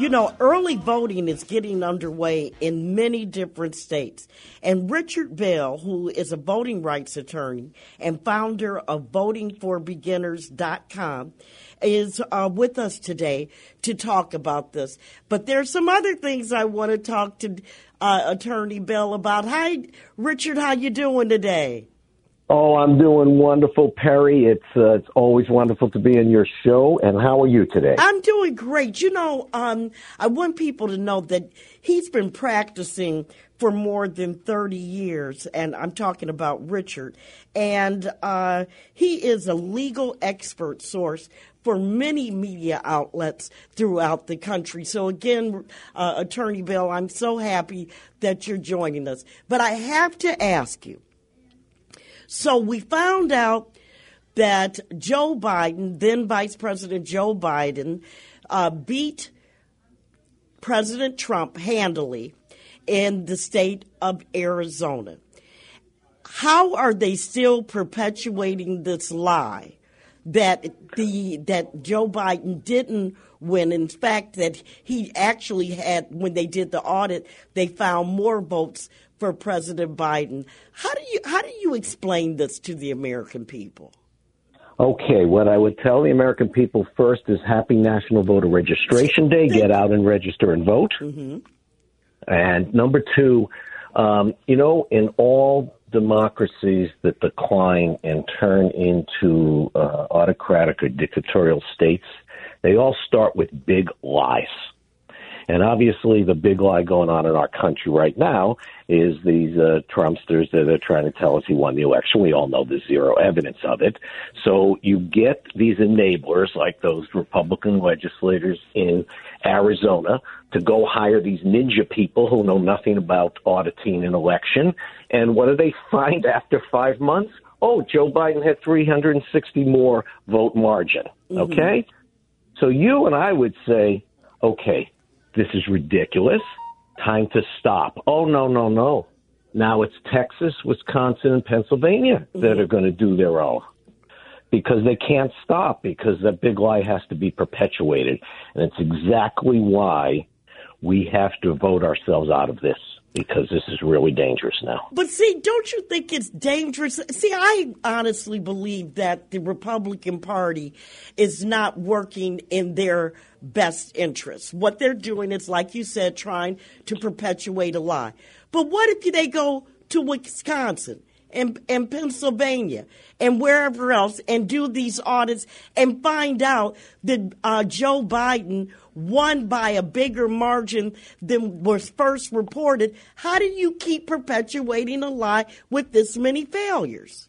You know, early voting is getting underway in many different states. And Richard Bell, who is a voting rights attorney and founder of votingforbeginners.com, is uh, with us today to talk about this. But there's some other things I want to talk to uh, Attorney Bell about. Hi, Richard. How you doing today? Oh, I'm doing wonderful, Perri. It's uh, it's always wonderful to be in your show. And how are you today? I'm doing great. You know, um, I want people to know that he's been practicing for more than 30 years, and I'm talking about Richard. And uh, he is a legal expert source for many media outlets throughout the country. So, again, uh, Attorney Bell, I'm so happy that you're joining us. But I have to ask you so we found out that Joe Biden, then Vice President Joe Biden, uh, beat President Trump handily in the state of Arizona. How are they still perpetuating this lie that the that Joe Biden didn't win? In fact, that he actually had when they did the audit, they found more votes for President Biden. How do you how do you explain this to the American people? Okay, what I would tell the American people first is Happy National Voter Registration Day. Get out and register and vote. Mm-hmm. And number two, um, you know, in all democracies that decline and turn into uh, autocratic or dictatorial states, they all start with big lies. And obviously, the big lie going on in our country right now is these uh, Trumpsters that are trying to tell us he won the election. We all know there's zero evidence of it. So you get these enablers like those Republican legislators in Arizona to go hire these ninja people who know nothing about auditing an election. And what do they find after five months? Oh, Joe Biden had 360 more vote margin. Mm-hmm. Okay? Mm-hmm. So you and I would say, okay, this is ridiculous. Time to stop. Oh, no, no, no. Now it's Texas, Wisconsin, and Pennsylvania that mm-hmm. are going to do their own because they can't stop because that big lie has to be perpetuated. And it's exactly why we have to vote ourselves out of this because this is really dangerous now. But see, don't you think it's dangerous? See, I honestly believe that the Republican Party is not working in their best interests. What they're doing is, like you said, trying to perpetuate a lie. But what if they go to Wisconsin and Pennsylvania and wherever else and do these audits and find out that uh, Joe Biden won by a bigger margin than was first reported, how do you keep perpetuating a lie with this many failures?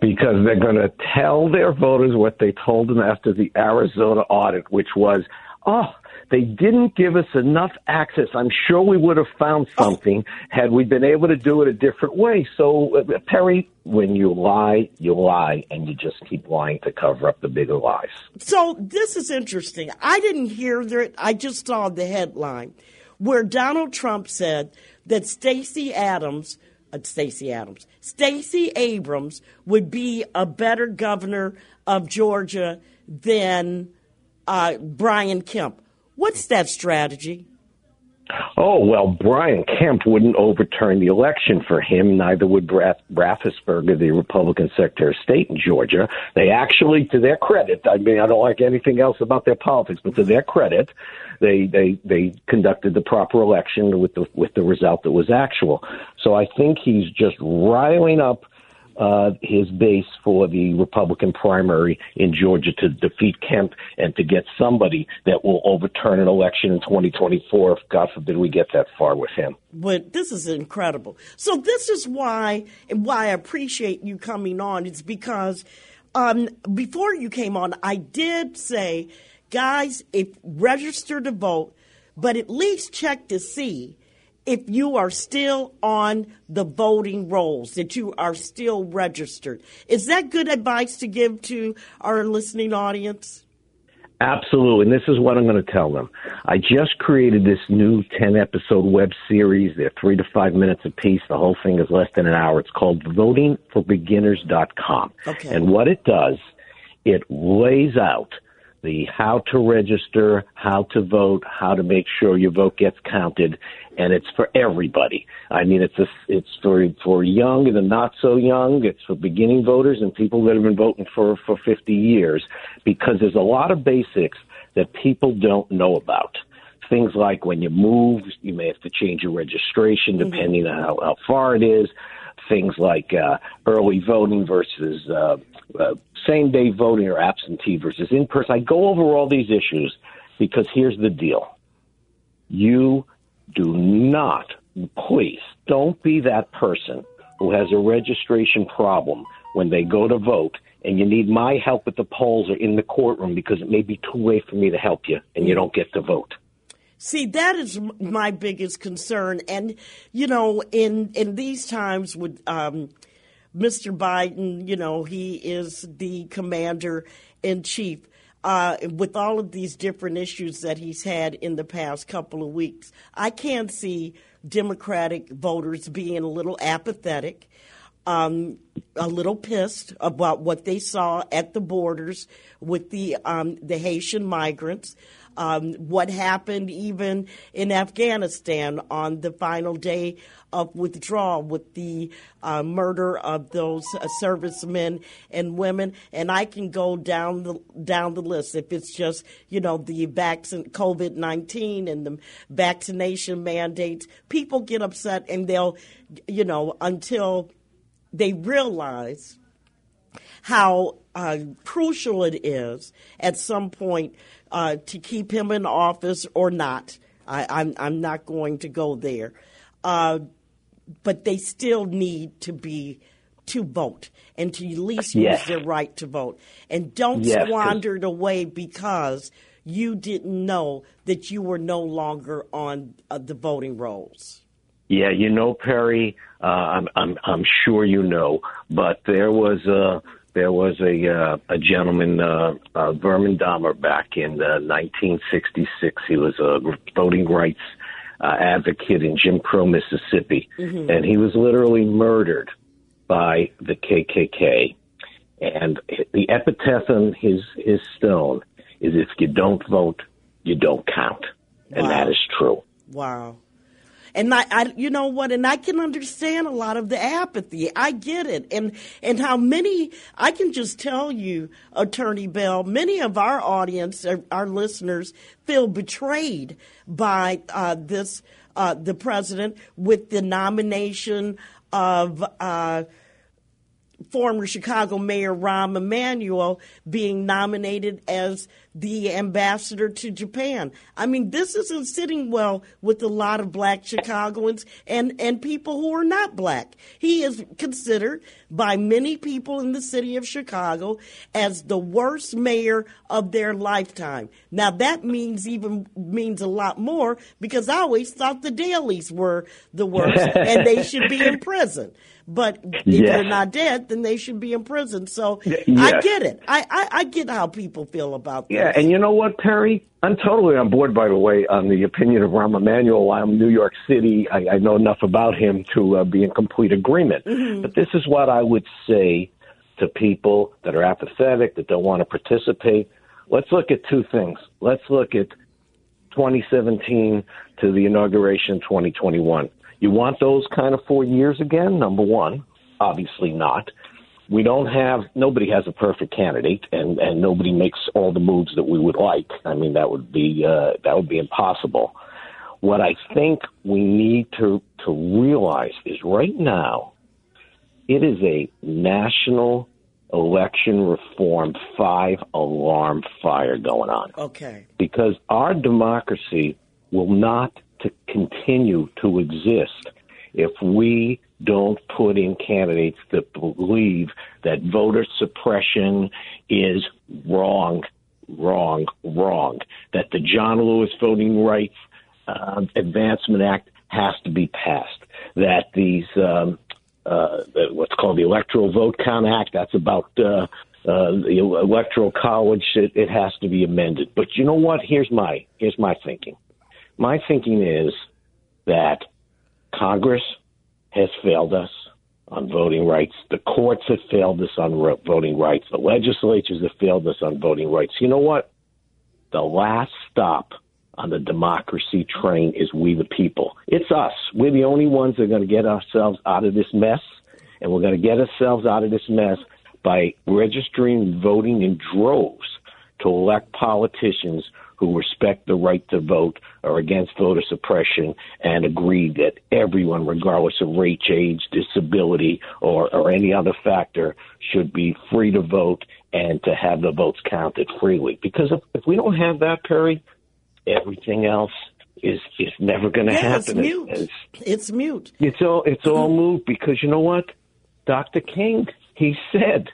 Because they're going to tell their voters what they told them after the Arizona audit, which was, oh, they didn't give us enough access. I'm sure we would have found something had we been able to do it a different way. So, uh, Perri, when you lie, you lie, and you just keep lying to cover up the bigger lies. So, this is interesting. I didn't hear that. I just saw the headline where Donald Trump said that Stacey Adams, uh, Stacey Adams, Stacey Abrams would be a better governor of Georgia than uh, Brian Kemp. What's that strategy? Oh, well, Brian Kemp wouldn't overturn the election for him. Neither would Brad Raffensperger, the Republican Secretary of State in Georgia. They actually, to their credit, I mean, I don't like anything else about their politics, but to their credit, they, they, they conducted the proper election with the, with the result that was actual. So I think he's just riling up uh, his base for the Republican primary in Georgia to defeat Kemp and to get somebody that will overturn an election in 2024 if, God forbid, we get that far with him. But this is incredible. So this is why why I appreciate you coming on. It's because um, before you came on, I did say, guys, if register to vote, but at least check to see if you are still on the voting rolls, that you are still registered. Is that good advice to give to our listening audience? Absolutely. And this is what I'm going to tell them. I just created this new 10 episode web series. They're three to five minutes apiece. The whole thing is less than an hour. It's called votingforbeginners.com. Okay. And what it does, it lays out the how to register, how to vote, how to make sure your vote gets counted, and it's for everybody. I mean, it's a, it's for for young and the not so young. It's for beginning voters and people that have been voting for for 50 years, because there's a lot of basics that people don't know about. Things like when you move, you may have to change your registration mm-hmm. depending mm-hmm. on how, how far it is. Things like uh, early voting versus uh, uh, same day voting or absentee versus in person. I go over all these issues because here's the deal. You do not, please, don't be that person who has a registration problem when they go to vote and you need my help at the polls or in the courtroom because it may be too late for me to help you and you don't get to vote. See, that is my biggest concern. And, you know, in, in these times with um, Mr. Biden, you know, he is the commander in chief. Uh, with all of these different issues that he's had in the past couple of weeks, I can see Democratic voters being a little apathetic, um, a little pissed about what they saw at the borders with the um, the Haitian migrants um, what happened even in Afghanistan on the final day of withdrawal with the uh, murder of those uh, servicemen and women, and I can go down the down the list. If it's just you know the vaccine, COVID nineteen, and the vaccination mandates, people get upset, and they'll you know until they realize how uh, crucial it is at some point uh, to keep him in office or not. I, am I'm, I'm not going to go there. Uh, but they still need to be to vote and to at least yes. use their right to vote. And don't yes, squander it away because you didn't know that you were no longer on uh, the voting rolls. Yeah, you know, Perri, uh, I'm, I'm, I'm sure you know, but there was a there was a uh, a gentleman, uh, uh, Vernon Dahmer, back in uh, 1966. He was a voting rights uh, advocate in Jim Crow, Mississippi, mm-hmm. and he was literally murdered by the KKK. And the epitaph on his his stone is, "If you don't vote, you don't count," and wow. that is true. Wow. And I, I, you know what? And I can understand a lot of the apathy. I get it. And, and how many, I can just tell you, Attorney Bell, many of our audience, our, our listeners feel betrayed by uh, this, uh, the president with the nomination of, uh, former Chicago Mayor Rahm Emanuel being nominated as the ambassador to Japan. I mean, this isn't sitting well with a lot of black Chicagoans and, and people who are not black. He is considered by many people in the city of Chicago as the worst mayor of their lifetime. Now that means even means a lot more because I always thought the Daleys were the worst and they should be in prison. But if they're not dead, then they should be in prison. So yes. I get it. I, I, I, get how people feel about this. Yeah, and you know what, Perri? I'm totally on board, by the way, on the opinion of Rahm Emanuel. I'm New York City. I, I know enough about him to uh, be in complete agreement. Mm-hmm. But this is what I would say to people that are apathetic, that don't want to participate. Let's look at two things. Let's look at 2017 to the inauguration 2021. You want those kind of four years again? Number one, obviously not. We don't have nobody has a perfect candidate, and and nobody makes all the moves that we would like. I mean, that would be uh, that would be impossible. What I think we need to to realize is right now, it is a national election reform five alarm fire going on. Okay. Because our democracy will not to continue to exist if we don't put in candidates that believe that voter suppression is wrong, wrong, wrong. That the John Lewis Voting Rights uh, Advancement Act has to be passed. That these um, uh, what's called the Electoral Vote Count Act that's about uh, uh, the Electoral College. It, it has to be amended. But you know what? Here's my here's my thinking. My thinking is that Congress has failed us on voting rights. The courts have failed us on voting rights. The legislatures have failed us on voting rights. You know what? the last stop on the democracy train is we the people. It's us. We're the only ones that are going to get ourselves out of this mess, and we're going to get ourselves out of this mess by registering voting in droves to elect politicians who respect the right to vote or against voter suppression and agree that everyone, regardless of race, age, disability, or, or any other factor, should be free to vote and to have the votes counted freely. Because if, if we don't have that, Perri, everything else is is never going to Yeah, happen. it's mute. It's, It's mute. it's all it's all mm-hmm. moved because you know what, Dr. King he said,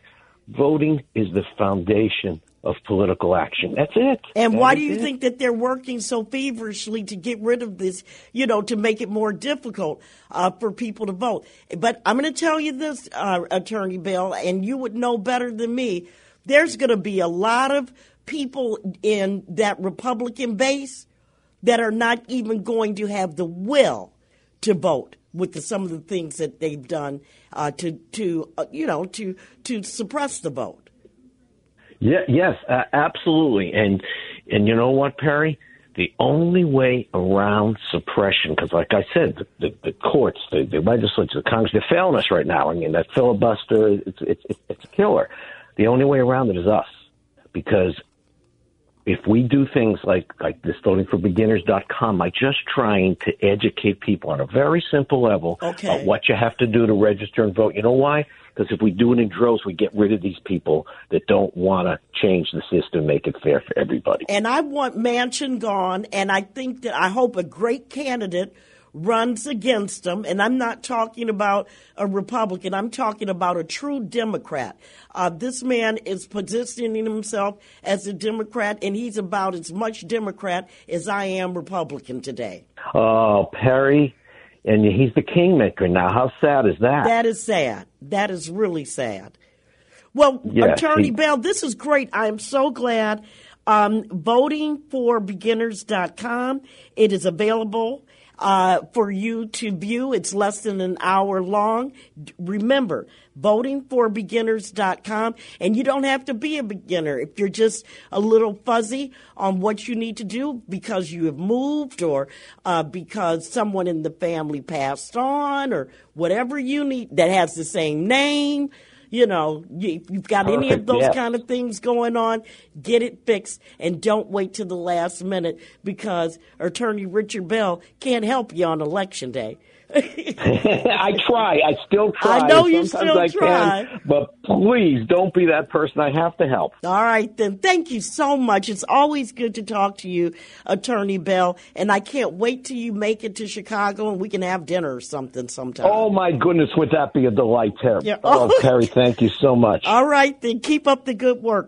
voting is the foundation of political action. That's it. And That why do you it. think that they're working so feverishly to get rid of this, you know, to make it more difficult uh, for people to vote? But I'm going to tell you this, uh, Attorney Bell, and you would know better than me. There's going to be a lot of people in that Republican base that are not even going to have the will to vote with the, some of the things that they've done uh, to, to uh, you know, to to suppress the vote. Yeah, yes, uh, absolutely. And and you know what, Perri? The only way around suppression, because like I said, the, the, the courts, the, the legislature, the Congress, they're failing us right now. I mean, that filibuster, it's, it's, it's, it's a killer. The only way around it is us. Because if we do things like, like this votingforbeginners.com, by just trying to educate people on a very simple level Okay. about what you have to do to register and vote. You know why? Because if we do it in droves, we get rid of these people that don't want to change the system, make it fair for everybody. and I want Manchin gone, and I think that I hope a great candidate runs against him. And I'm not talking about a Republican, I'm talking about a true Democrat. Uh, this man is positioning himself as a Democrat, and he's about as much Democrat as I am Republican today. Oh, Perri, and he's the kingmaker now. How sad is that? That is sad. That is really sad. Well, Yeah, Attorney he- Bell, this is great. I am so glad. Um, votingforbeginners.com. It is available uh, for you to view. It's less than an hour long. Remember, votingforbeginners.com. And you don't have to be a beginner if you're just a little fuzzy on what you need to do because you have moved or uh, because someone in the family passed on or whatever you need that has the same name. You know, if you've got any of those yes. kind of things going on, get it fixed and don't wait till the last minute because Attorney Richard Bell can't help you on election day. I try. I still try. I know you Sometimes still I try. Can, but please don't be that person. I have to help. All right, then. Thank you so much. It's always good to talk to you, Attorney Bell. And I can't wait till you make it to Chicago and we can have dinner or something sometime. Oh my goodness, would that be a delight, Terry? Yeah. Oh, Terry, thank you so much. All right, then. Keep up the good work.